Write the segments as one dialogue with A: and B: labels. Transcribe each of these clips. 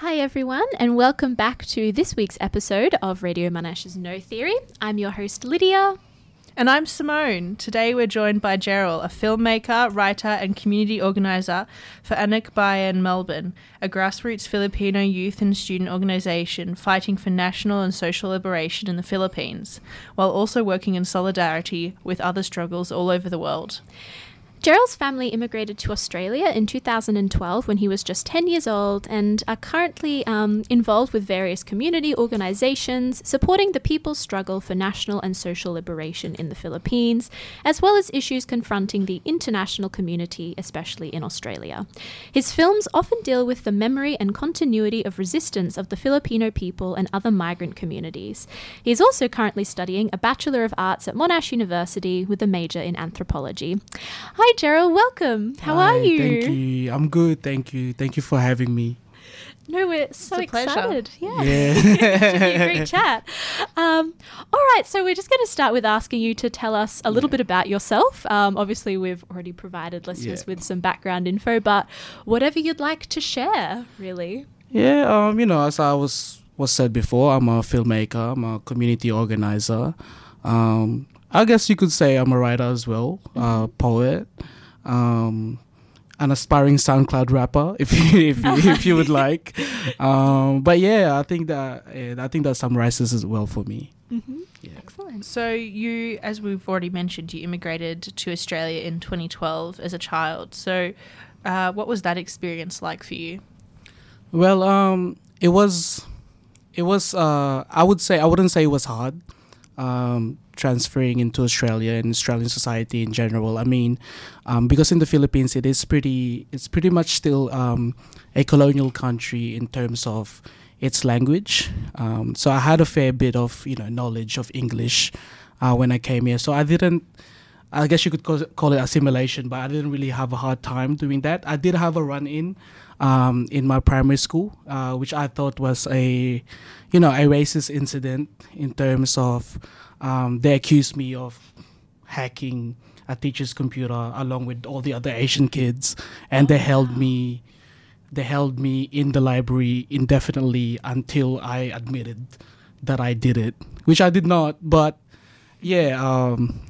A: Hi, everyone, and welcome back to this week's episode of Radio Monash's No Theory. I'm your host, Lydia.
B: And I'm Simone. Today we're joined by Gerald, a filmmaker, writer, and community organiser for Anak Bayan Melbourne, a grassroots Filipino youth and student organisation fighting for national and social liberation in the Philippines, while also working in solidarity with other struggles all over the world.
A: Gerald's family immigrated to Australia in 2012 when he was just 10 years old and are currently um, involved with various community organizations supporting the people's struggle for national and social liberation in the Philippines, as well as issues confronting the international community, especially in Australia. His films often deal with the memory and continuity of resistance of the Filipino people and other migrant communities. He is also currently studying a Bachelor of Arts at Monash University with a major in anthropology. Hi, Gerald. Welcome. How
C: Hi,
A: are you?
C: Thank you. I'm good. Thank you. Thank you for having me.
A: No, we're so
B: a pleasure.
A: excited. Yeah.
C: Yeah.
A: it should be a great chat. Um, all right, so we're just going to start with asking you to tell us a little
C: Yeah.
A: bit about yourself. Um, obviously, we've already provided listeners
C: Yeah.
A: with some background info, but whatever you'd like to share, really.
C: Yeah. Um. You know, as I was was said before, I'm a filmmaker. I'm a community organizer. Um. I guess you could say I'm a writer as well, uh, poet, um, an aspiring SoundCloud rapper, if you if you, if you would like. Um. But yeah, I think that uh, I think that summarizes as well for me.
A: Mm-hmm.
C: Yeah.
A: Excellent.
B: So, you, as we've already mentioned, you immigrated to Australia in 2012 as a child. So, uh, what was that experience like for you?
C: Well, um, it was, it was. Uh, I would say I wouldn't say it was hard. Um, transferring into Australia and Australian society in general. I mean, um, because in the Philippines it is pretty. It's pretty much still um, a colonial country in terms of its language. Um, so I had a fair bit of you know knowledge of English uh, when I came here. So I didn't. I guess you could call it, assimilation, but I didn't really have a hard time doing that. I did have a run in um, in my primary school, uh, which I thought was a, you know, a racist incident in terms of um, they accused me of hacking a teacher's computer along with all the other Asian kids, and they held me, they held me in the library indefinitely until I admitted that I did it, which I did not. But yeah, um,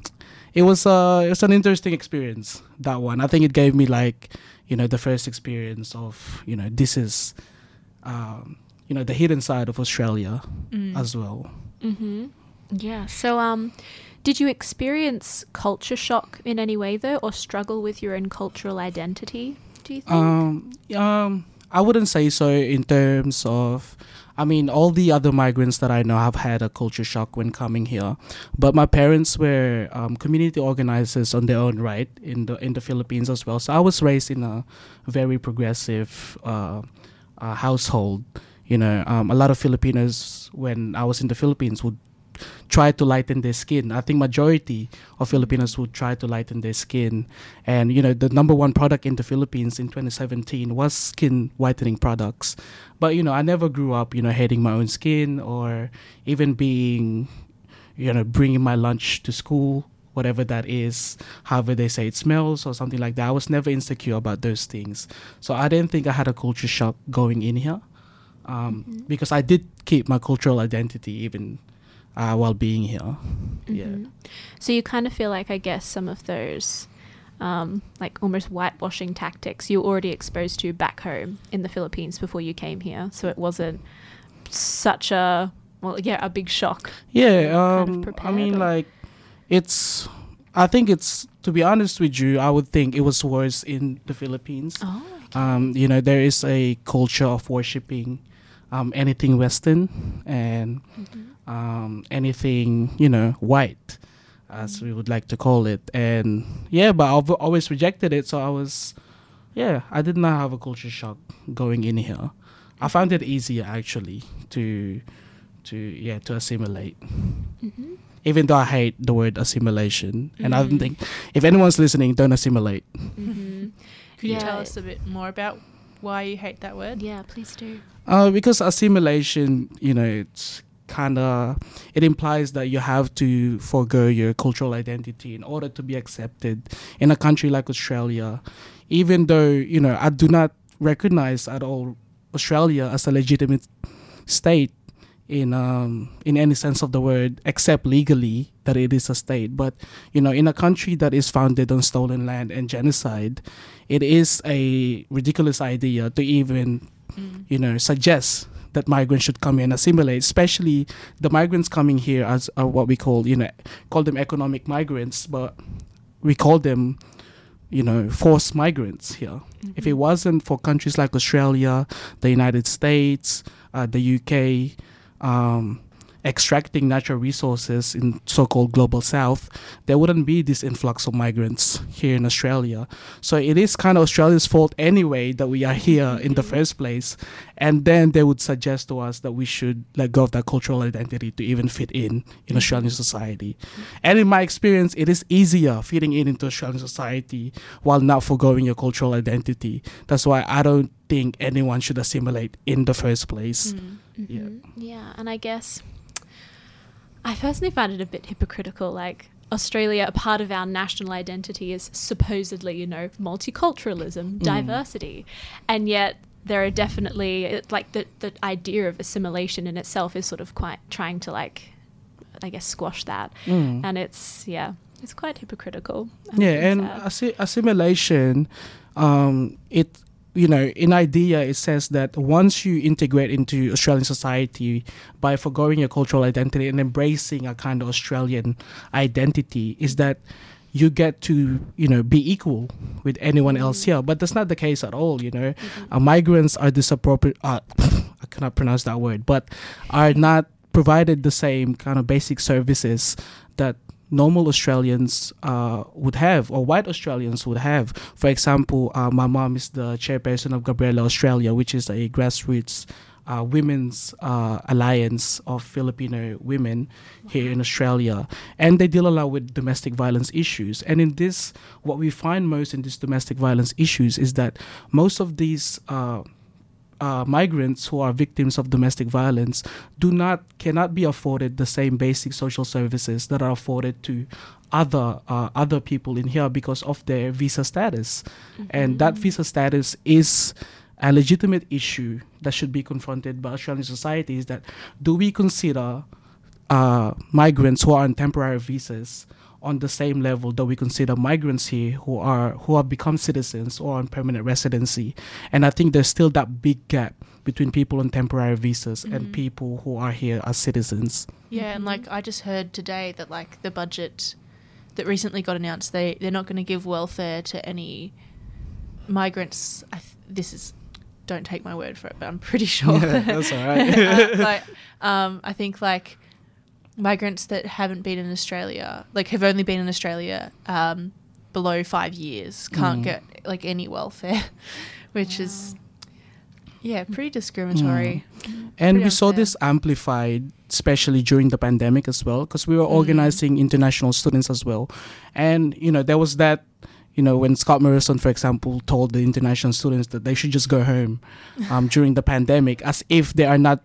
C: it was uh, it was an interesting experience. That one, I think it gave me like you know the first experience of you know this is um, you know the hidden side of Australia as well.
A: Mm-hmm. Yeah. So, um, did you experience culture shock in any way, though, or struggle with your own cultural identity? Do you think?
C: Um, um, I wouldn't say so in terms of. I mean, all the other migrants that I know have had a culture shock when coming here, but my parents were um, community organizers on their own right in the in the Philippines as well. So I was raised in a very progressive uh, uh, household. You know, um, a lot of Filipinos when I was in the Philippines would try to lighten their skin. I think majority of Filipinos would try to lighten their skin, and you know the number one product in the Philippines in 2017 was skin whitening products. But you know I never grew up you know hating my own skin or even being you know bringing my lunch to school whatever that is however they say it smells or something like that i was never insecure about those things so i didn't think i had a culture shock going in here um, because i did keep my cultural identity even uh, while being here yeah
A: Mhm. So you kind of feel like, I guess, some of those, um, like almost whitewashing tactics you were already exposed to back home in the Philippines before you came here. So it wasn't such a well, yeah, a big shock.
C: Yeah,
A: kind of
C: um, I mean,
A: or-
C: like, it's. I think it's to be honest with you. I would think it was worse in the Philippines.
A: Oh,
C: Um, you know, there is a culture of worshiping um, anything Western and
A: Mm-hmm.
C: um, anything you know white, as we would like to call it. And yeah, but I've always rejected it. So I was, yeah, I did not have a culture shock going in here. I found it easier actually to, to yeah, to assimilate
A: hmm
C: even though I hate the word assimilation. And I don't
A: Mm.
C: think if anyone's listening, don't assimilate.
A: hmm
B: Could you tell us a bit more about why you hate that word?
A: Yeah, please do.
C: Uh, because assimilation, you know, it's kind of it implies that you have to forego your cultural identity in order to be accepted in a country like Australia. Even though you know, I do not recognize at all Australia as a legitimate state in um, in any sense of the word, except legally that it is a state. But you know, in a country that is founded on stolen land and genocide, it is a ridiculous idea to even
B: Mm.
C: you know suggest that migrants should come here and assimilate, especially the migrants coming here as uh, what we call you know call them economic migrants, but we call them you know forced migrants here. If it wasn't for countries like Australia, the United States, uh, the UK, um, extracting natural resources in so-called global south, there wouldn't be this influx of migrants here in Australia. So it is kind of Australia's fault anyway that we are here in the first place. And then they would suggest to us that we should let go of that cultural identity to even fit in in Australian society. And in my experience, it is easier fitting in into Australian society while not foregoing your cultural identity. That's why I don't think anyone should assimilate in the first place.
B: Mm.
C: Yeah.
A: Mhm. Yeah, and I guess I personally find it a bit hypocritical. Like Australia, a part of our national identity is supposedly, you know, multiculturalism,
C: Mm.
A: diversity, and yet there are definitely like the the idea of assimilation in itself is sort of quite trying to like, I guess, squash that,
C: Mm.
A: and it's yeah, it's quite hypocritical.
C: yeah and assi- assimilation um it you know in idea it says that once you integrate into australian society by foregoing your cultural identity and embracing a kind of australian identity is that you get to you know be equal with anyone else here. But that's not the case at all you know. Uh, migrants are disappropriate uh, i cannot pronounce that word but are not provided the same kind of basic services that normal Australians uh, would have or white Australians would have. For example, uh, my mom is the chairperson of Gabriela Australia, which is a grassroots uh, women's uh, alliance of Filipino women here in Australia. And they deal a lot with domestic violence issues. And in this, what we find most in these domestic violence issues is that most of these uh, migrants who are victims of domestic violence do not cannot be afforded the same basic social services that are afforded to other uh, other people in here because of their visa status, and that visa status is a legitimate issue that should be confronted by Australian society. Is that do we consider uh, migrants who are on temporary visas on the same level that we consider migrants here who are who have become citizens or on permanent residency and i think there's still that big gap between people on temporary visas and
B: Mhm.
C: people who are here as citizens
B: Yeah, and
A: Mhm.
B: like I just heard today that like the budget that recently got announced, they they're not going to give welfare to any migrants. I th- this is don't take my word for it, but I'm pretty sure.
C: Yeah, that's all right.
B: uh, like, um, I think like migrants that haven't been in Australia, like have only been in Australia um, below five years, can't
C: Mm.
B: get like any welfare, which is yeah pretty discriminatory.
C: and
B: Pretty
C: we saw this amplified especially during the pandemic as well because we were
B: Mm.
C: organizing international students as well and you know there was that you know when scott morrison for example told the international students that they should just go home um, during the pandemic as if they are not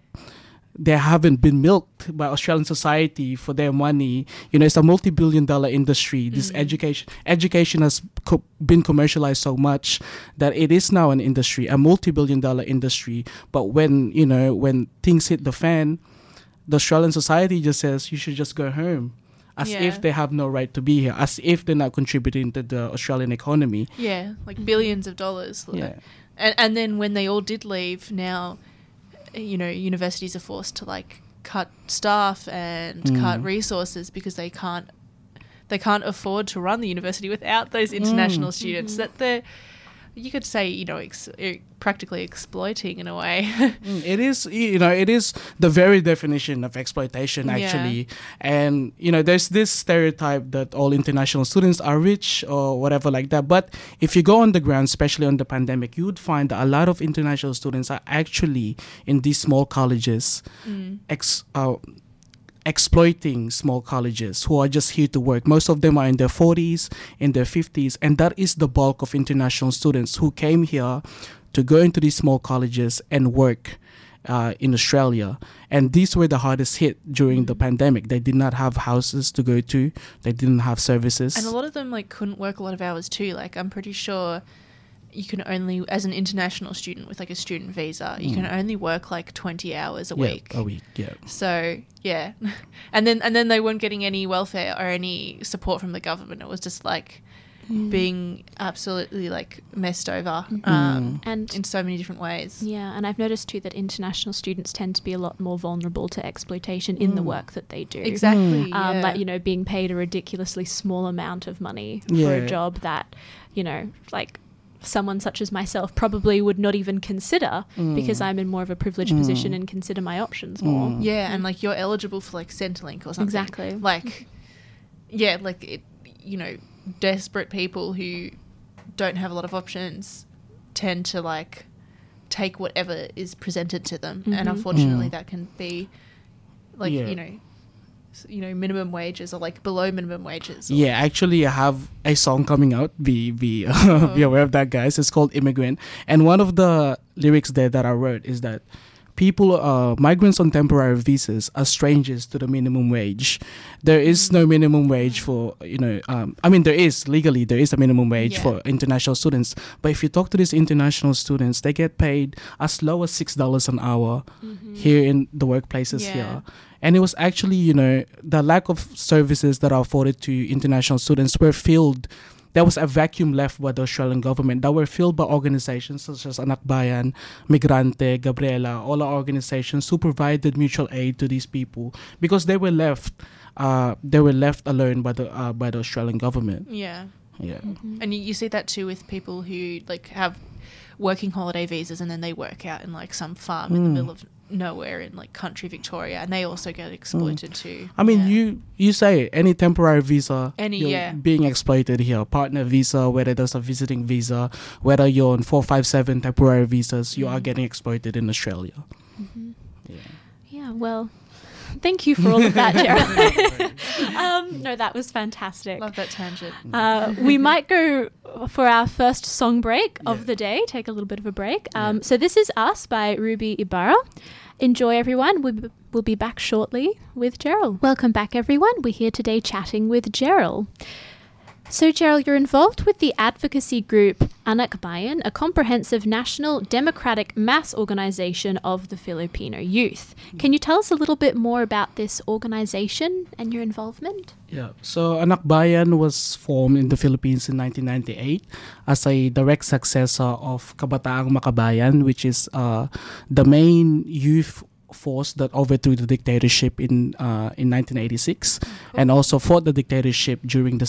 C: they haven't been milked by Australian society for their money. You know, it's a multi-billion dollar industry. This
B: Mm.
C: education education has co- been commercialized so much that it is now an industry, a multi-billion dollar industry. But when you know when things hit the fan, the Australian society just says you should just go home. As
B: Yeah.
C: if they have no right to be here, as if they're not contributing to the Australian economy.
B: Yeah, like billions of dollars.
C: Yeah.
B: And and then when they all did leave, now you know universities are forced to like cut staff and cut
C: Mm.
B: resources because they can't they can't afford to run the university without those international
C: Mm.
B: students that they're you could say you know ex- practically exploiting in a way.
C: Mm, It is, you know, it is the very definition of exploitation,
B: Yeah.
C: actually. And, you know, there's this stereotype that all international students are rich or whatever like that. But if you go on the ground, especially on the pandemic, you would find that a lot of international students are actually in these small colleges,
B: Mm.
C: ex, uh, exploiting small colleges who are just here to work. Most of them are in their 40s, in their 50s, and that is the bulk of international students who came here to go into these small colleges and work uh, in Australia. And these were the hardest hit during the
B: Mm.
C: pandemic. They did not have houses to go to, they didn't have services.
B: And a lot of them like couldn't work a lot of hours too. Like I'm pretty sure you can only, as an international student with like a student visa, you can
C: Mm.
B: only work like twenty hours a
C: yeah,
B: week.
C: a week. Yeah.
B: So yeah, and then and then they weren't getting any welfare or any support from the government. It was just like
A: Mm.
B: being absolutely like messed over
A: Mhm.
B: um,
A: and
B: in so many different ways.
A: yeah, and I've noticed too that international students tend to be a lot more vulnerable to exploitation in the
C: Mm.
A: work that they do.
B: Exactly.
A: Um,
B: yeah.
A: Like you know, being paid a ridiculously small amount of money for a job that you know, like someone such as myself probably would not even consider because
C: Mm.
A: I'm in more of a privileged
C: Mm.
A: position and consider my options more.
C: Mm.
B: yeah, and like you're eligible for like Centrelink or something.
A: Exactly.
B: Like, yeah, like it. You know, desperate people who don't have a lot of options tend to like take whatever is presented to them, and
A: Mhm.
B: unfortunately,
C: Mm.
B: that can be like
C: Yeah.
B: you know, s- you know, minimum wages or like below minimum wages. or-
C: Yeah, actually, I have a song coming out. Be be be oh. aware of that, guys. It's called "Immigrant," and one of the lyrics there that I wrote is that people, uh, migrants on temporary visas, are strangers to the minimum wage. There is no minimum wage for you know. Um, I mean, there is legally there is a minimum wage
B: Yeah.
C: for international students, but if you talk to these international students, they get paid as low as six dollars an hour
A: Mhm.
C: here in the workplaces
B: Yeah.
C: here. And it was actually, you know, the lack of services that are afforded to international students were filled. There was a vacuum left by the Australian government that were filled by organizations such as Anak Bayan, Migrante, Gabriela, all our organizations who provided mutual aid to these people because they were left, uh, they were left alone by the uh, by the Australian government.
B: yeah.
C: Yeah.
A: Mhm.
B: And you, you see that too with people who like have working holiday visas and then they work out in like some farm in the
C: Mm.
B: middle of nowhere in like country Victoria and they also get exploited too.
C: I mean,
B: Yeah.
C: you you say any temporary visa,
B: Any, yeah.
C: being exploited here. Partner visa, whether there's a visiting visa, whether you're on four five seven temporary visas, you are
B: Mm.
C: getting exploited in Australia.
A: Mhm.
C: Yeah.
A: Yeah, well, thank you for all of that, Gerald. um, no, that was fantastic.
B: love that tangent.
A: Uh, we might go for our first song break of
C: Yeah.
A: the day, take a little bit of a break.
C: Yeah.
A: Um, So, this is Us by Ruby Ibarra. Enjoy, everyone. We'll, we'll be back shortly with Gerald. Welcome back, everyone. We're here today chatting with Gerald. So, Gerald, you're involved with the advocacy group Anak Bayan, a comprehensive national democratic mass organization of the Filipino youth. Can you tell us a little bit more about this organization and your involvement?
C: Yeah. So Anak Bayan was formed in the Philippines in 1998 as a direct successor of Kabataang Makabayan, which is uh, the main youth force that overthrew the dictatorship in uh, in 1986 and also fought the dictatorship during the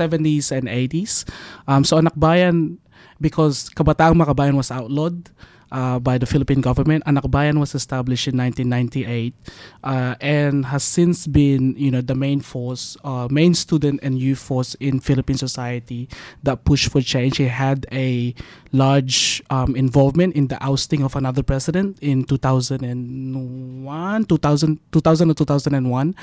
C: 70s and 80s. Um, so Anak Bayan, because Kabataang Makabayan was outlawed uh, by the Philippine government, Anak Bayan was established in 1998 uh, and has since been, you know, the main force, uh, main student and youth force in Philippine society that pushed for change. It had a large um, involvement in the ousting of another president in 2001, 2000, 2000 or 2001,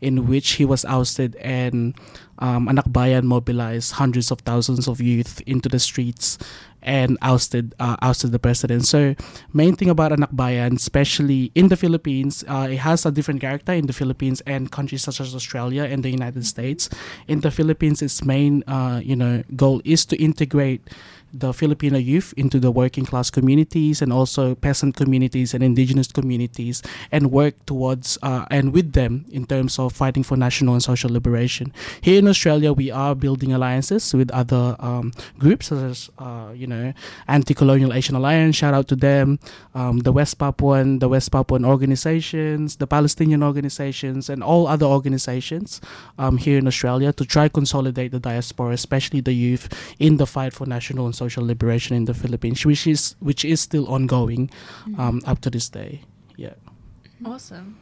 C: in which he was ousted and um, Anak Bayan mobilized hundreds of thousands of youth into the streets and ousted uh, ousted the president. So main thing about Anak Bayan, especially in the Philippines, uh, it has a different character in the Philippines and countries such as Australia and the United States. In the Philippines, its main uh, you know goal is to integrate the Filipino youth into the working class communities and also peasant communities and indigenous communities and work towards uh, and with them in terms of fighting for national and social liberation. Here in Australia, we are building alliances with other um, groups such as uh, you know Anti-Colonial Asian Alliance. Shout out to them, um, the West Papuan, the West Papuan organizations, the Palestinian organizations, and all other organizations um, here in Australia to try consolidate the diaspora, especially the youth, in the fight for national and social liberation in the Philippines, which is which is still ongoing um, up to this day. Yeah.
B: Awesome.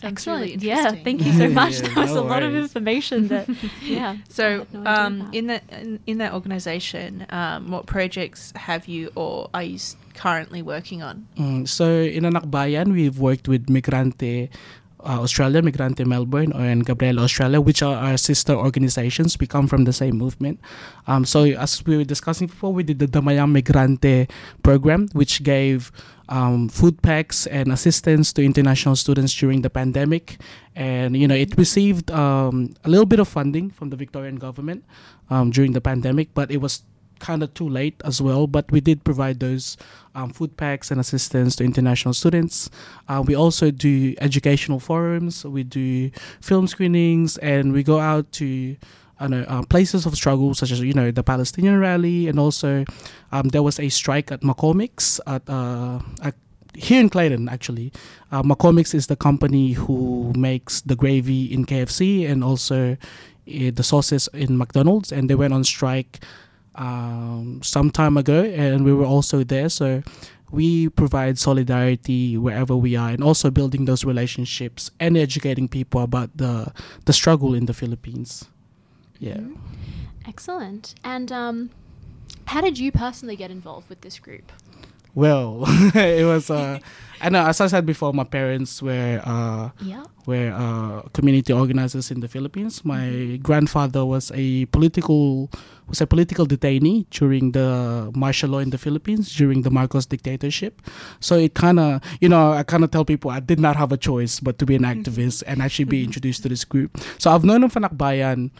B: Sounds
A: Excellent.
B: really
A: yeah, thank you so much.
C: Yeah,
A: that was
C: no
A: a lot of information that, yeah.
B: So,
A: no
B: um, in that in, in that organization, um, what projects have you or are you currently working on?
C: Mm, so in Anak Bayan, we've worked with Migrante uh, Australia, Migrante Melbourne, and Gabriela Australia, which are our sister organizations. We come from the same movement. Um, so as we were discussing before, we did the Damayang Migrante program, which gave um, food packs and assistance to international students during the pandemic. And you know, it received um, a little bit of funding from the Victorian government um, during the pandemic, but it was kind of too late as well, but we did provide those um, food packs and assistance to international students. Uh, we also do educational forums, we do film screenings, and we go out to I know, uh, places of struggle, such as you know the Palestinian rally, and also um, there was a strike at McCormick's at, uh, at here in Clayton, actually. Uh, McCormick's is the company who makes the gravy in KFC and also uh, the sauces in McDonald's, and they went on strike um, some time ago, and we were also there. So we provide solidarity wherever we are, and also building those relationships and educating people about the the struggle in the Philippines. Yeah.
A: Mhm. Excellent. And um, how did you personally get involved with this group?
C: Well, it was. Uh, I know, as I said before, my parents were uh,
A: Yeah.
C: were uh, community organizers in the Philippines. My grandfather was a political was a political detainee during the martial law in the Philippines during the Marcos dictatorship. So it kind of you know I kind of tell people I did not have a choice but to be an activist and actually be introduced to this group. So I've known of Anakbayan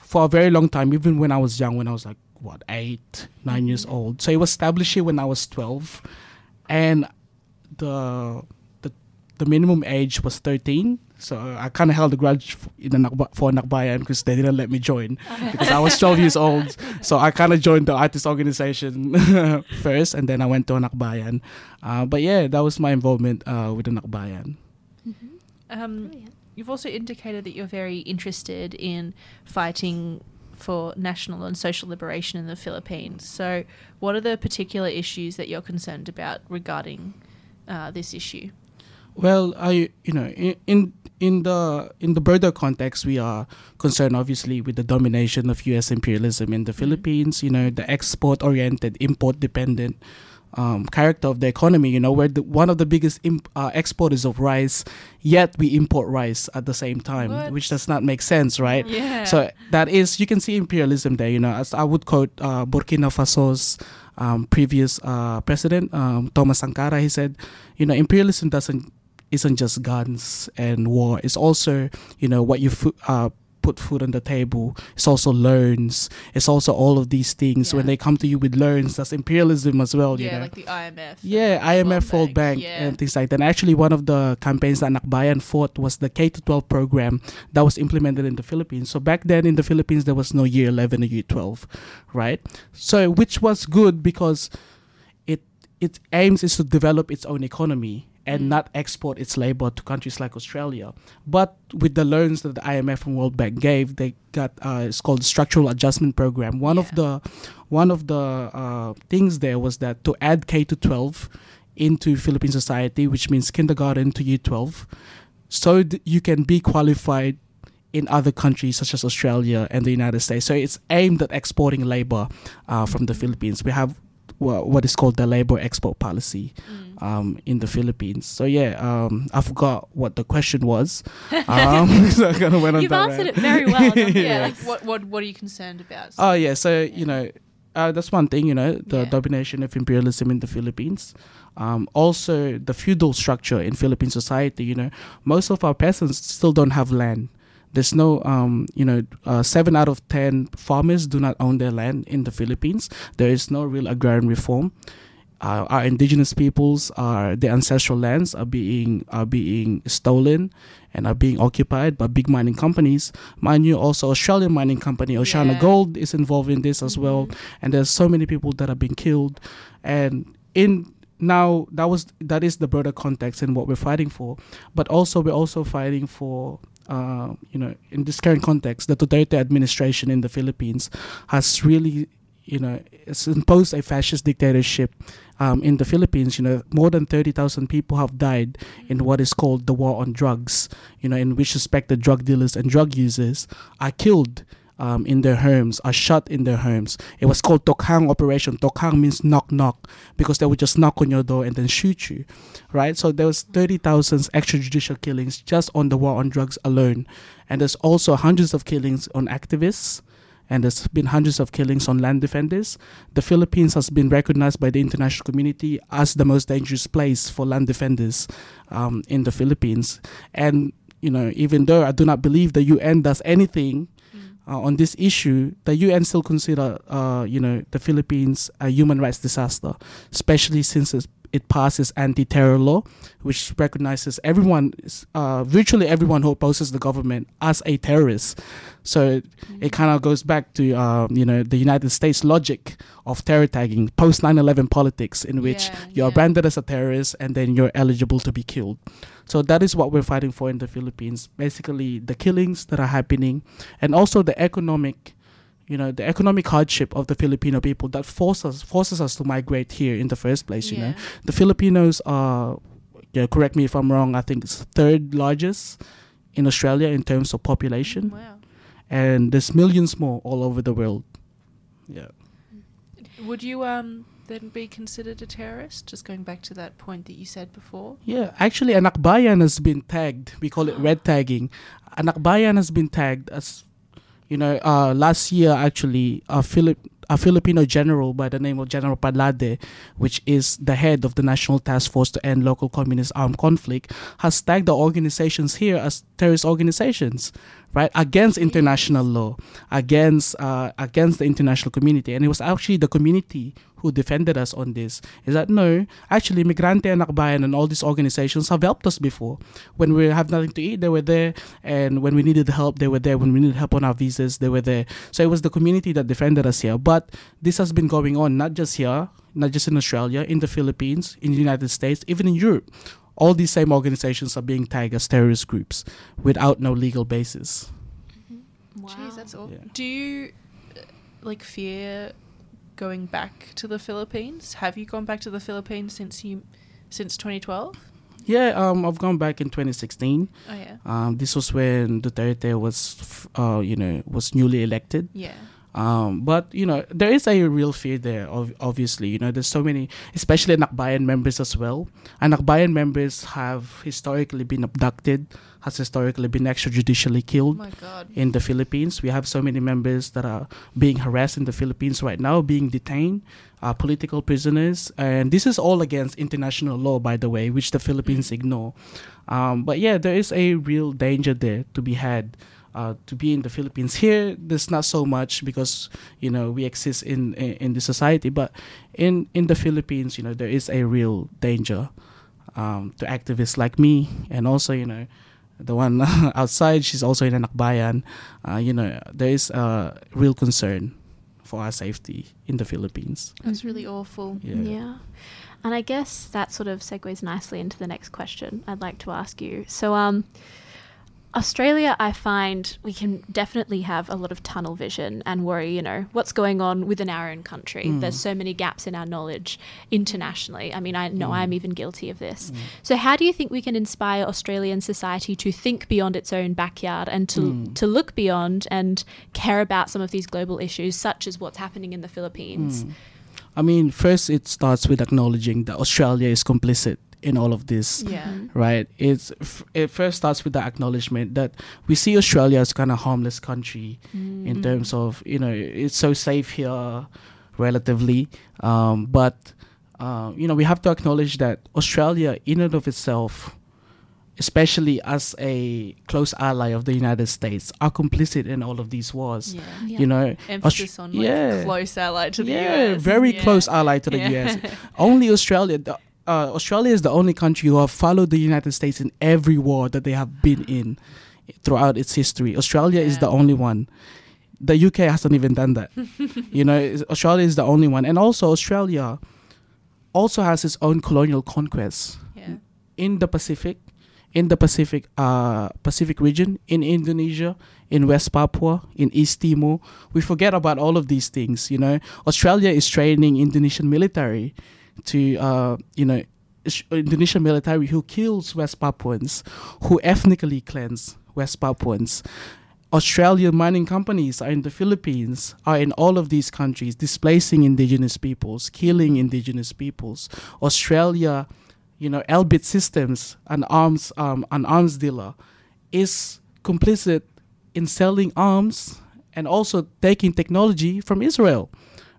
C: for a very long time, even when I was young, when I was like what eight, nine years old. So it was established here when I was twelve, and the the the minimum age was thirteen. So I kind of held a grudge in the Nakba- for Nakbayan because they didn't let me join because I was 12 years old. So I kind of joined the artist organization first, and then I went to Nakbayan. Uh, but yeah, that was my involvement uh, with the Nakbayan.
B: Um, you've also indicated that you're very interested in fighting for national and social liberation in the Philippines. So, what are the particular issues that you're concerned about regarding uh, this issue?
C: Well, I you know in, in in the in the broader context, we are concerned obviously with the domination of U.S. imperialism in the Philippines. You know, the export-oriented, import-dependent um, character of the economy. You know, we're the, one of the biggest imp- uh, exporters of rice, yet we import rice at the same time,
B: What?
C: which does not make sense, right?
B: Yeah.
C: So that is you can see imperialism there. You know, as I would quote uh, Burkina Faso's um, previous uh, president um, Thomas Sankara. He said, you know, imperialism doesn't isn't just guns and war. It's also you know what you uh, put food on the table. It's also loans. It's also all of these things. When they come to you with loans, that's imperialism as well. you
B: yeah,
C: know?
B: like the IMF.
C: Yeah, IMF World Bank
B: yeah.
C: and things like that. And actually, one of the campaigns that Nakbayan fought was the K to 12 program that was implemented in the Philippines. So back then in the Philippines, there was no year 11 or year 12, right? So which was good because it it aims is to develop its own economy and
B: Mm.
C: not export its labor to countries like Australia. But with the loans that the IMF and World Bank gave, they got uh, it's called the Structural Adjustment Program. One of the one of the uh, things there was that to add K to 12 into Philippine society, which means kindergarten to year 12, so th- you can be qualified in other countries such as Australia and the United States. So it's aimed at exporting labor uh, from the Philippines. We have what is called the labor export policy
B: Mm.
C: um, in the Philippines. So yeah, um, I forgot what the question was. Um, so I kind of went on
A: You've answered
C: rant.
A: it very well.
B: Yeah,
C: Yeah.
B: like what what what are you concerned about?
C: Oh yeah, so you know, uh, that's one thing. You know, the
B: Yeah.
C: domination of imperialism in the Philippines. Um, also, the feudal structure in Philippine society. You know, most of our peasants still don't have land. There's no, um, you know, uh, seven out of ten farmers do not own their land in the Philippines. There is no real agrarian reform. Uh, our indigenous peoples are the ancestral lands are being are being stolen and are being occupied by big mining companies. Mind you, also Australian mining company Oceana
B: Yeah.
C: Gold is involved in this as well,
B: Mhm.
C: and there's so many people that have been killed. And in now that was that is the broader context in what we're fighting for, but also we're also fighting for. Uh, you know, in this current context, the Duterte administration in the Philippines has really, you know, imposed a fascist dictatorship um, in the Philippines. You know, more than thirty thousand people have died in what is called the war on drugs. You know, in which suspected drug dealers and drug users are killed um, in their homes, are shot in their homes. It was called Tokhang operation. Tokhang means knock knock because they would just knock on your door and then shoot you, right? So there was thirty thousand extrajudicial killings just on the war on drugs alone, and there's also hundreds of killings on activists. And there's been hundreds of killings on land defenders. The Philippines has been recognized by the international community as the most dangerous place for land defenders um, in the Philippines. And you know, even though I do not believe the UN does anything. Uh, on this issue, the UN still consider, uh, you know, the Philippines a human rights disaster, especially since it's, it passes anti-terror law, which recognizes everyone, uh, virtually everyone who opposes the government as a terrorist. So
A: Mm-hmm.
C: it kind of goes back to, um, you know, the United States logic of terror tagging, post 9/11 politics, in which
B: Yeah,
C: you're
B: yeah.
C: branded as a terrorist and then you're eligible to be killed. So that is what we're fighting for in the Philippines. Basically, the killings that are happening, and also the economic, you know, the economic hardship of the Filipino people that forces forces us to migrate here in the first place. You know, the Filipinos are, yeah, correct me if I'm wrong. I think it's third largest in Australia in terms of population,
B: Wow.
C: and there's millions more all over the world. Yeah.
B: Would you um then be considered a terrorist? Just going back to that point that you said before.
C: Yeah, actually, Anakbayan has been tagged. We call it red tagging. Anakbayan has been tagged as, you know, uh, last year actually, a Philip. A Filipino general by the name of General Parlade, which is the head of the National Task Force to End Local Communist Armed Conflict, has tagged the organizations here as terrorist organizations, right? Against international law, against uh, against the international community, and it was actually the community who defended us on this. Is that no, actually, Migrante and Akbayan and all these organizations have helped us before. When we have nothing to eat, they were there, and when we needed help, they were there. When we needed help on our visas, they were there. So it was the community that defended us here. But this has been going on not just here, not just in Australia, in the Philippines, in the United States, even in Europe. All these same organizations are being tagged as terrorist groups without no legal basis.
A: Wow.
B: Jeez, that's all.
C: Yeah.
B: Do you uh, like fear going back to the Philippines? Have you gone back to the Philippines since you since 2012?
C: Yeah, um, I've gone back in 2016.
B: Oh yeah.
C: Um, this was when Duterte was, f- uh, you know, was newly elected.
B: Yeah.
C: Um, but you know, there is a real fear there. Obviously, you know, there's so many, especially Nakbayan members as well. And Nakbayan members have historically been abducted, has historically been extrajudicially
B: Oh
C: killed
B: god.
C: in the Philippines. We have so many members that are being harassed in the Philippines right now, being detained, uh, political prisoners, and this is all against international law, by the way, which the Philippines ignore. Um, but yeah, there is a real danger there to be had. Uh, to be in the Philippines here, there's not so much because you know we exist in, in in the society, but in in the Philippines, you know there is a real danger um, to activists like me, and also you know the one outside, she's also in Anakbayan. Uh, you know, there is a real concern for our safety in the Philippines.
B: That's really awful.
C: Yeah.
A: Yeah. And I guess that sort of segues nicely into the next question I'd like to ask you. So, um, Australia, I find we can definitely have a lot of tunnel vision and worry, you know, what's going on within our own country.
C: Mm.
A: There's so many gaps in our knowledge internationally. I mean, I know
C: Mm.
A: I'm even guilty of this. So, how do you think we can inspire Australian society to think beyond its own backyard and to,
C: Mm.
A: to look beyond and care about some of these global issues, such as what's happening in the Philippines?
C: Mm. I mean, first it starts with acknowledging that Australia is complicit in all of this.
B: Yeah.
A: Mhm.
C: Right. It's f- it first starts with the acknowledgement that we see Australia as kind of harmless country
A: Mm.
C: in terms of you know it's so safe here, relatively. Um, but uh, you know we have to acknowledge that Australia, in and of itself, especially as a close ally of the United States, are complicit in all of these wars.
B: Yeah.
A: Yeah.
C: You know,
B: Emphasis on like
C: yeah.
B: close ally to the
C: yeah,
B: US.
C: very
B: Yeah.
C: close ally to the
B: Yeah.
C: US. Only Australia. The, uh, Australia is the only country who have followed the United States in every war that they have been in throughout its history. Australia is the only one. The UK hasn't even done that. you know, Australia is the only one, and also Australia also has its own colonial conquests
B: yeah.
C: in the Pacific, in the Pacific uh, Pacific region, in Indonesia, in West Papua, in East Timor. We forget about all of these things. You know, Australia is training Indonesian military to, uh, you know, Indonesian military who kills West Papuans, who ethnically cleanse West Papuans. Australian mining companies are in the Philippines, are in all of these countries, displacing indigenous peoples, killing indigenous peoples. Australia, you know, Elbit Systems, an arms um, an arms dealer, is complicit in selling arms and also taking technology from Israel,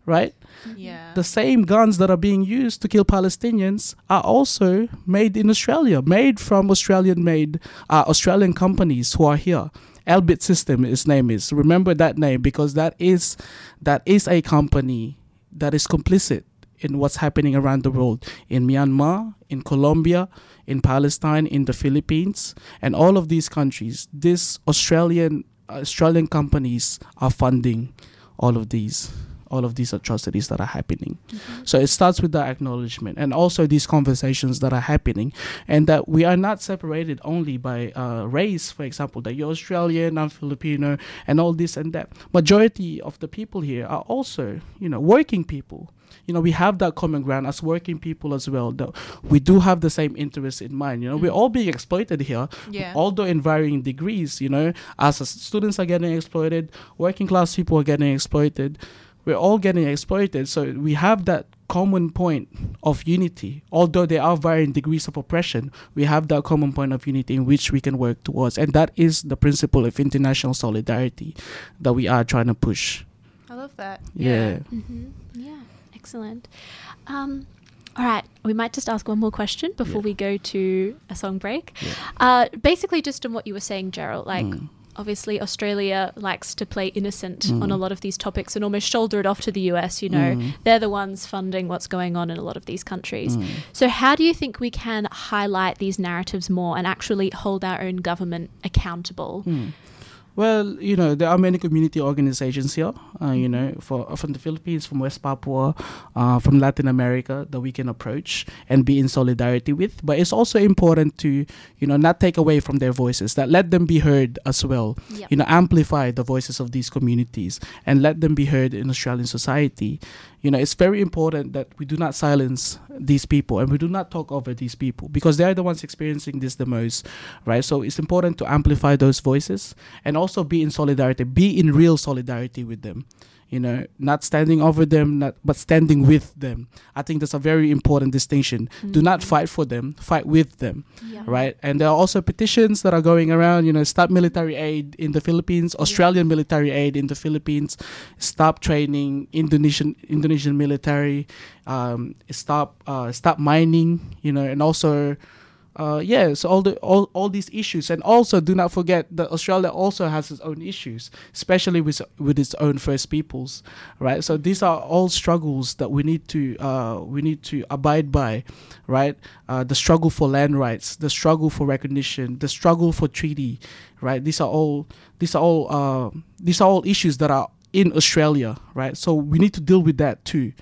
C: right?
B: Yeah.
C: The same guns that are being used to kill Palestinians are also made in Australia, made from Australian made uh, Australian companies who are here. Elbit System, its name is. Remember that name because that is that is a company that is complicit in what's happening around the world in Myanmar, in Colombia, in Palestine, in the Philippines, and all of these countries. These Australian Australian companies are funding all of these all of these atrocities that are happening.
A: Mm-hmm.
C: So it starts with that acknowledgement and also these conversations that are happening, and that we are not separated only by uh, race, for example, that you're Australian, I'm Filipino, and all this and that. Majority of the people here are also, you know, working people. You know, we have that common ground as working people as well. That we do have the same interests in mind. You know, we're
B: Mhm.
C: all being exploited here,
B: yeah.
C: although in varying degrees. You know, as as students are getting exploited, working class people are getting exploited. We're all getting exploited. So we have that common point of unity. Although there are varying degrees of oppression, we have that common point of unity in which we can work towards, and that is the principle of international solidarity that we are trying to push.
B: I love that.
C: Yeah.
A: hmm Yeah, excellent. Um, all right, we might just ask one more question before
C: Yeah.
A: we go to a song break.
C: Yeah.
A: Uh, basically, just on what you were saying, Gerald, like
C: Mm.
A: Obviously Australia likes to play innocent on
C: Mm.
A: a lot of these topics and almost shoulder it off to the US, you know.
C: Mm.
A: They're the ones funding what's going on in a lot of these countries.
C: Mm.
A: So, how do you think we can highlight these narratives more and actually hold our own government accountable?
C: Well, you know, there are many community organizations here, uh, you know, for from the Philippines, from West Papua, uh, from Latin America that we can approach and be in solidarity with. But it's also important to, you know, not take away from their voices, that let them be heard as well.
A: Yep.
C: You know, amplify the voices of these communities and let them be heard in Australian society. You know, it's very important that we do not silence these people and we do not talk over these people because they are the ones experiencing this the most, right? So it's important to amplify those voices and also be in solidarity, be in real solidarity with them. You know, not standing over them, not but standing with them. I think that's a very important distinction. Do not
A: Mhm.
C: fight for them, fight with them
A: Yeah.
C: right? And there are also petitions that are going around. You know, stop military aid in the Philippines, Australian military aid in the Philippines, stop training Indonesian Indonesian military, um, stop uh, stop mining. You know, and also. Uh, yeah, so all the all, all these issues, and also do not forget that Australia also has its own issues, especially with with its own First Peoples, right? So these are all struggles that we need to uh, we need to abide by, right? uh, the struggle for land rights, the struggle for recognition, the struggle for treaty, right? These are all these are all uh, these are all issues that are in Australia, right? So we need to deal with that too,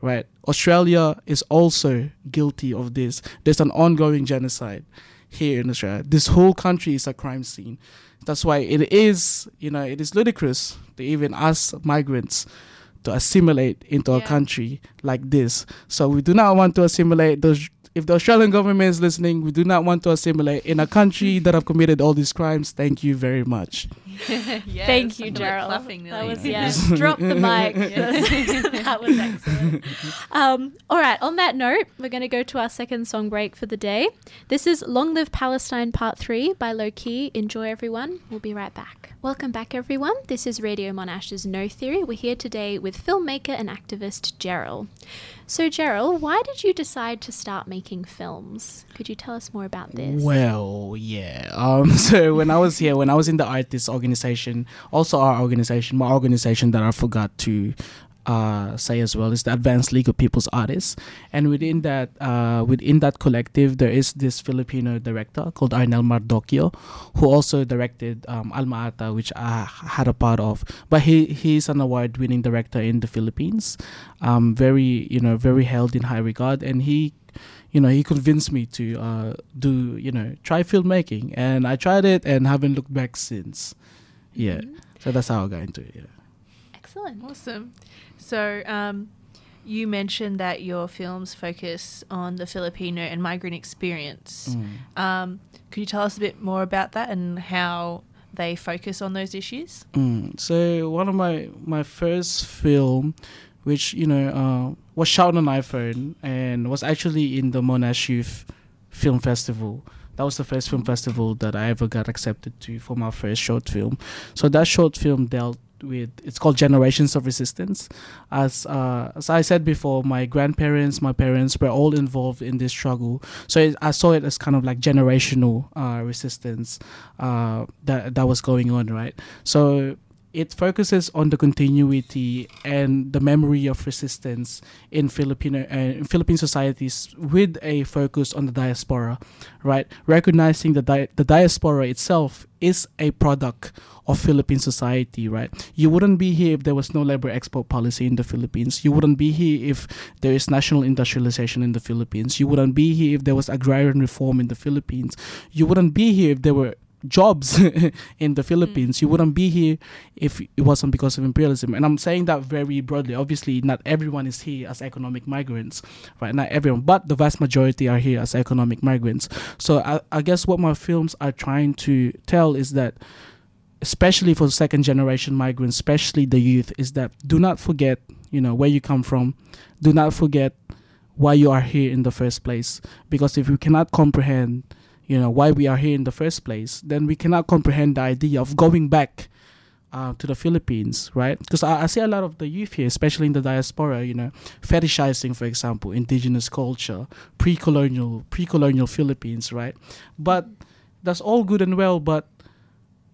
C: right? Australia is also guilty of this. There's an ongoing genocide here in Australia. This whole country is a crime scene. That's why it is, you know, it is ludicrous to even ask migrants to assimilate into a country like this. So we do not want to assimilate those. If the Australian government is listening, we do not want to assimilate in a country that have committed all these crimes. Thank you very much.
B: yes,
A: Thank you,
B: I feel like
A: Gerald.
B: clapping
A: That was yeah. Drop the mic. that was excellent. Um, all right. On that note, we're going to go to our second song break for the day. This is "Long Live Palestine" Part Three by Lowkey. Enjoy, everyone. We'll be right back. Welcome back, everyone. This is Radio Monash's No Theory. We're here today with filmmaker and activist Gerald. So, Gerald, why did you decide to start making films? Could you tell us more about this?
C: Well, yeah. Um, so when I was here, when I was in the artist organization, also our organization, my organization that I forgot to uh, say as well is the Advanced League of People's Artists, and within that, uh, within that collective, there is this Filipino director called Arnel Mardoquio, who also directed um, Alma Ata, which I had a part of. But he he's an award-winning director in the Philippines, um, very you know very held in high regard, and he you know, he convinced me to uh, do, you know, try filmmaking, and I tried it and haven't looked back since. Yeah,
A: Mhm.
C: so that's how I got into it. Yeah.
A: Excellent.
B: Awesome. So, um, you mentioned that your films focus on the Filipino and migrant experience.
C: Mm.
B: Um, could you tell us a bit more about that and how they focus on those issues?
C: Mm. So one of my my first film, which you know uh, was shot on an iPhone and was actually in the Monash Youth Film Festival. That was the first film festival that I ever got accepted to for my first short film. So that short film dealt with it's called generations of resistance. As uh, as i said before my grandparents my parents were all involved in this struggle. So it, i saw it as kind of like generational uh, resistance uh, that that was going on right? So it focuses on the continuity and the memory of resistance in Filipino uh, in Philippine societies with a focus on the diaspora, right? Recognizing the di- the diaspora itself is a product of Philippine society, right? You wouldn't be here if there was no labor export policy in the Philippines. You wouldn't be here if there is national industrialization in the Philippines. You wouldn't be here if there was agrarian reform in the Philippines. You wouldn't be here if there were jobs in the hmm. Philippines. You wouldn't be here if it wasn't because of imperialism. And I'm saying that very broadly. Obviously, not everyone is here as economic migrants, right? Not everyone, but the vast majority are here as economic migrants. So I, I guess what my films are trying to tell is that especially for second generation migrants, especially the youth, is that do not forget, you know, where you come from. Do not forget why you are here in the first place. Because if you cannot comprehend you know why we are here in the first place, then we cannot comprehend the idea of going back uh, to the Philippines, right? Because I, I, see a lot of the youth here, especially in the diaspora, you know, fetishizing, for example, indigenous culture, pre-colonial, pre-colonial Philippines, right? But that's all good and well, but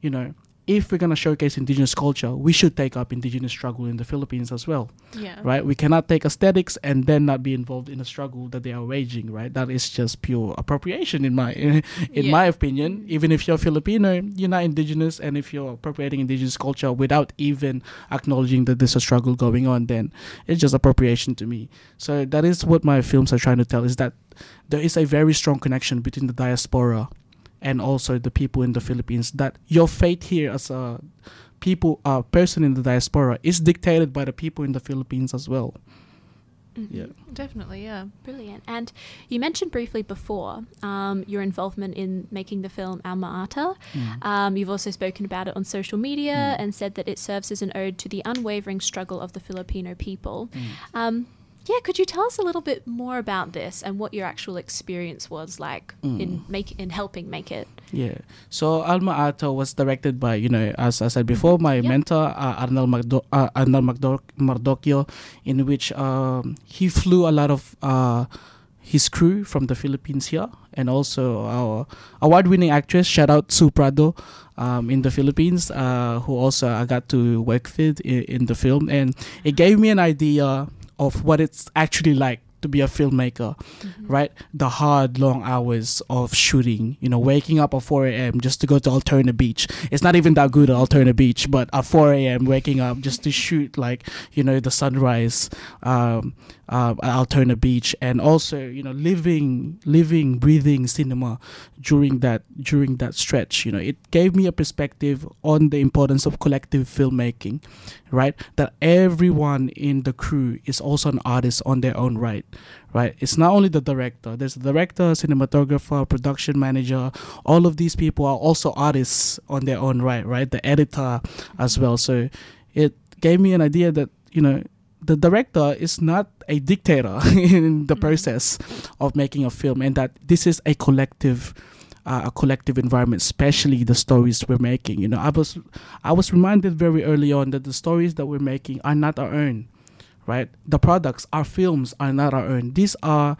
C: you know, if we're going to showcase indigenous culture, we should take up indigenous struggle in the Philippines as well.
B: Yeah.
C: Right? We cannot take aesthetics and then not be involved in a struggle that they are waging, right? That is just pure appropriation in my in yeah. my opinion. Even if you're Filipino, you're not indigenous and if you're appropriating indigenous culture without even acknowledging that there's a struggle going on, then it's just appropriation to me. So that is what my films are trying to tell is that there is a very strong connection between the diaspora and also the people in the Philippines that your fate here as a people a person in the diaspora is dictated by the people in the Philippines as well.
B: Mm-hmm. Yeah, definitely. Yeah,
A: brilliant. And you mentioned briefly before um, your involvement in making the film Alma Ata. Mm. Um, you've also spoken about it on social media mm. and said that it serves as an ode to the unwavering struggle of the Filipino people. Mm. Um, yeah, could you tell us a little bit more about this and what your actual experience was like mm. in make in helping make it?
C: Yeah. So Alma Ata was directed by you know as I said before my yep. mentor uh, Arnel Magdo- uh, Arnel Mardoquio, in which um, he flew a lot of uh, his crew from the Philippines here, and also our award-winning actress. Shout out Sue Prado. Um, in the Philippines, uh, who also I got to work with in, in the film, and it gave me an idea of what it's actually like to be a filmmaker, mm-hmm. right? The hard, long hours of shooting, you know, waking up at 4 a.m. just to go to Altona Beach. It's not even that good at Altona Beach, but at 4 a.m. waking up just to shoot, like, you know, the sunrise um, uh, at Altona Beach, and also, you know, living, living, breathing cinema during that during that stretch. You know, it gave me a perspective on the importance of collective filmmaking, right? That everyone in the crew is also an artist on their own right, right? It's not only the director. There's the director, cinematographer, production manager. All of these people are also artists on their own right, right? The editor as well. So it gave me an idea that you know the director is not a dictator in the mm-hmm. process of making a film, and that this is a collective uh, a collective environment, especially the stories we're making. You know, I was I was reminded very early on that the stories that we're making are not our own, right? The products, our films, are not our own. These are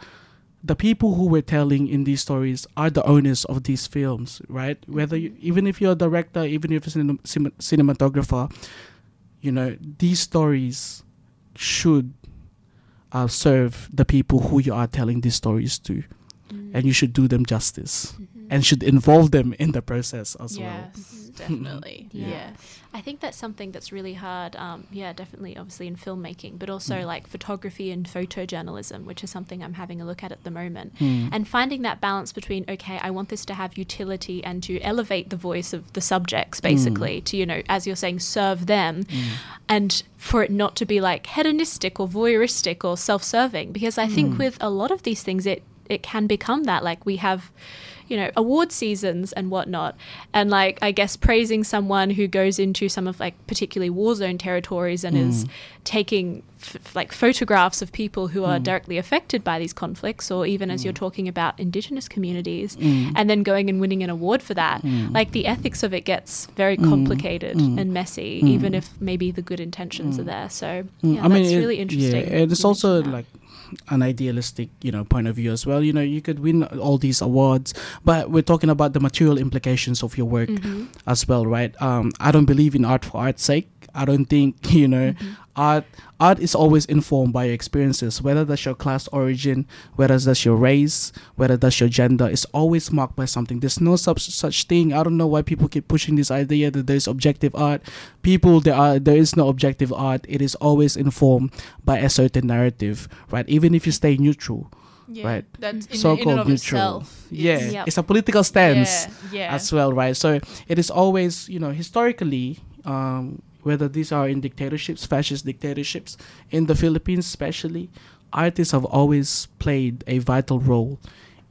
C: the people who we're telling in these stories are the owners of these films, right? Whether you, even if you're a director, even if you're a cinematographer, you know, these stories should uh, serve the people who you are telling these stories to, mm. and you should do them justice. Mm-hmm and should involve them in the process as
B: yes,
C: well.
B: Yes, definitely. yeah. Yes.
A: I think that's something that's really hard. Um, yeah, definitely, obviously in filmmaking, but also mm. like photography and photojournalism, which is something I'm having a look at at the moment. Mm. And finding that balance between, okay, I want this to have utility and to elevate the voice of the subjects, basically, mm. to, you know, as you're saying, serve them, mm. and for it not to be like hedonistic or voyeuristic or self serving. Because I think mm. with a lot of these things, it it can become that. Like we have, you know, award seasons and whatnot, and like I guess praising someone who goes into some of like particularly war zone territories and is mm. taking f- like photographs of people who are mm. directly affected by these conflicts, or even as you're mm. talking about indigenous communities, and then going and winning an award for that. Like the ethics of it gets very complicated and messy, even if maybe the good intentions are there. So
C: Mm,
A: yeah, that's
C: it-
A: really interesting.
C: Yeah, and it's also like an idealistic, you know, point of view as well. You know, you could win all these awards, but we're talking about the material implications of your work
A: Mhm.
C: as well, right? Um, I don't believe in art for art's sake. I don't think you know
A: Mm-hmm.
C: art. Art is always informed by your experiences, whether that's your class origin, whether that's your race, whether that's your gender. It's always marked by something. There's no such such thing. I don't know why people keep pushing this idea that there's objective art. People, there are there is no objective art. It is always informed by a certain narrative, right? Even if you stay neutral,
B: Yeah,
C: Right.
B: That's in, in
C: so-called neutral.
B: itself.
C: Yeah,
A: Yep.
C: it's a political stance
B: Yeah, yeah.
C: as well, right? So it is always, you know, historically, um, whether these are in dictatorships, fascist dictatorships, in the Philippines especially, artists have always played a vital role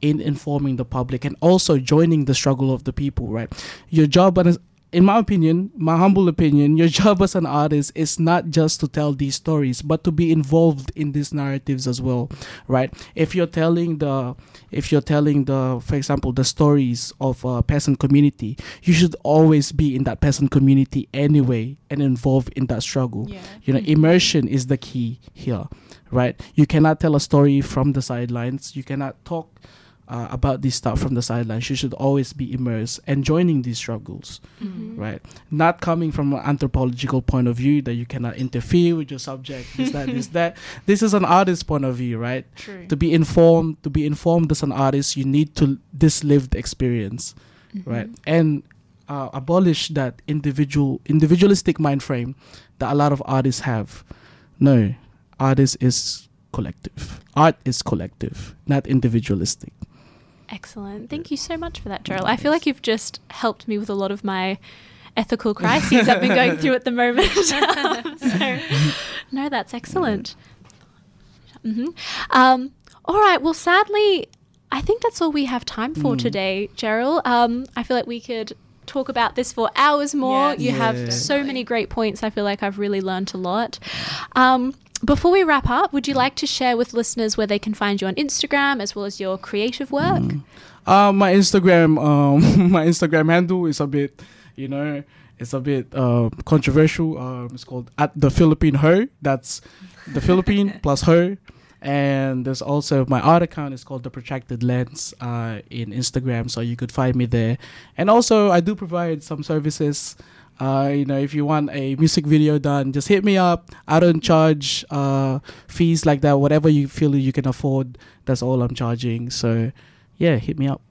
C: in informing the public and also joining the struggle of the people, right? Your job as in my opinion, my humble opinion, your job as an artist is not just to tell these stories, but to be involved in these narratives as well, right? If you're telling the, if you're telling the, for example, the stories of a peasant community, you should always be in that peasant community anyway and involved in that struggle.
B: yeah.
C: You know, hmm. immersion is the key here, right? You cannot tell a story from the sidelines. You cannot talk uh, about this stuff from the sidelines. You should always be immersed and joining these struggles,
A: Mhm.
C: right? Not coming from an anthropological point of view that you cannot interfere with your subject, this, that, this, that. This is an artist's point of view, right?
B: True.
C: To be informed, to be informed as an artist, you need to this lived experience, right? And uh, abolish that individual individualistic mind frame that a lot of artists have. No, artist is collective. Art is collective, not individualistic.
A: Excellent. Thank you so much for that, Gerald. I feel like you've just helped me with a lot of my ethical crises I've been going through at the moment. So, no, that's excellent. hmm Um, all right. Well, sadly, I think that's all we have time for
C: Mm.
A: today, Gerald. Um, I feel like we could talk about this for hours more.
B: Yes,
A: you have so many great points. I feel like I've really learned a lot. Um, before we wrap up, would you like to share with listeners where they can find you on Instagram as well as your creative work?
C: Uh, my Instagram, um, my Instagram handle is a bit, you know, it's a bit uh, controversial. Um, it's called at the Philippine Her. That's the Philippine plus her. And there's also my art account is called the Protracted Lens uh, in Instagram, so you could find me there. And also, I do provide some services. Uh, you know, if you want a music video done, just hit me up. I don't charge uh, fees like that. Whatever you feel you can afford, that's all I'm charging. So, yeah, hit me up.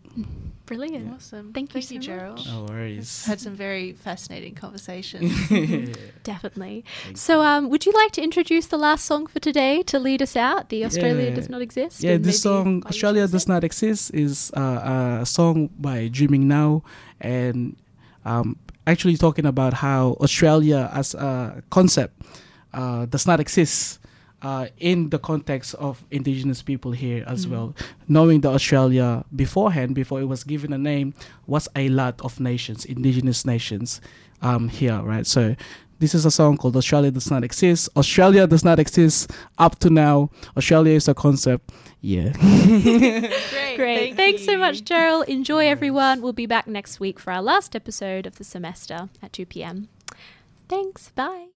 A: Brilliant.
B: Awesome.
A: Thank you so
B: Gerald.
A: much.
C: No worries.
B: Had some very fascinating conversations.
A: Definitely.
C: Thank
A: So, um, would you like to introduce the last song for today to lead us out? The Australia
C: Yeah.
A: Does Not Exist?
C: Yeah, this song Australia Does
A: it?
C: Not Exist is uh, a song by Dreaming Now and um, actually talking about how Australia as a concept uh, does not exist uh, in the context of indigenous people here as
A: Mhm.
C: well. Knowing that Australia beforehand, before it was given a name, was a lot of nations, indigenous nations um, here, right? So this is a song called Australia Does Not Exist. Australia does not exist up to now. Australia is a concept. Yeah.
B: Great.
A: Great. Thanks so much, Gerald. Enjoy, everyone. We'll be back next week for our last episode of the semester at 2 p.m. Thanks. Bye.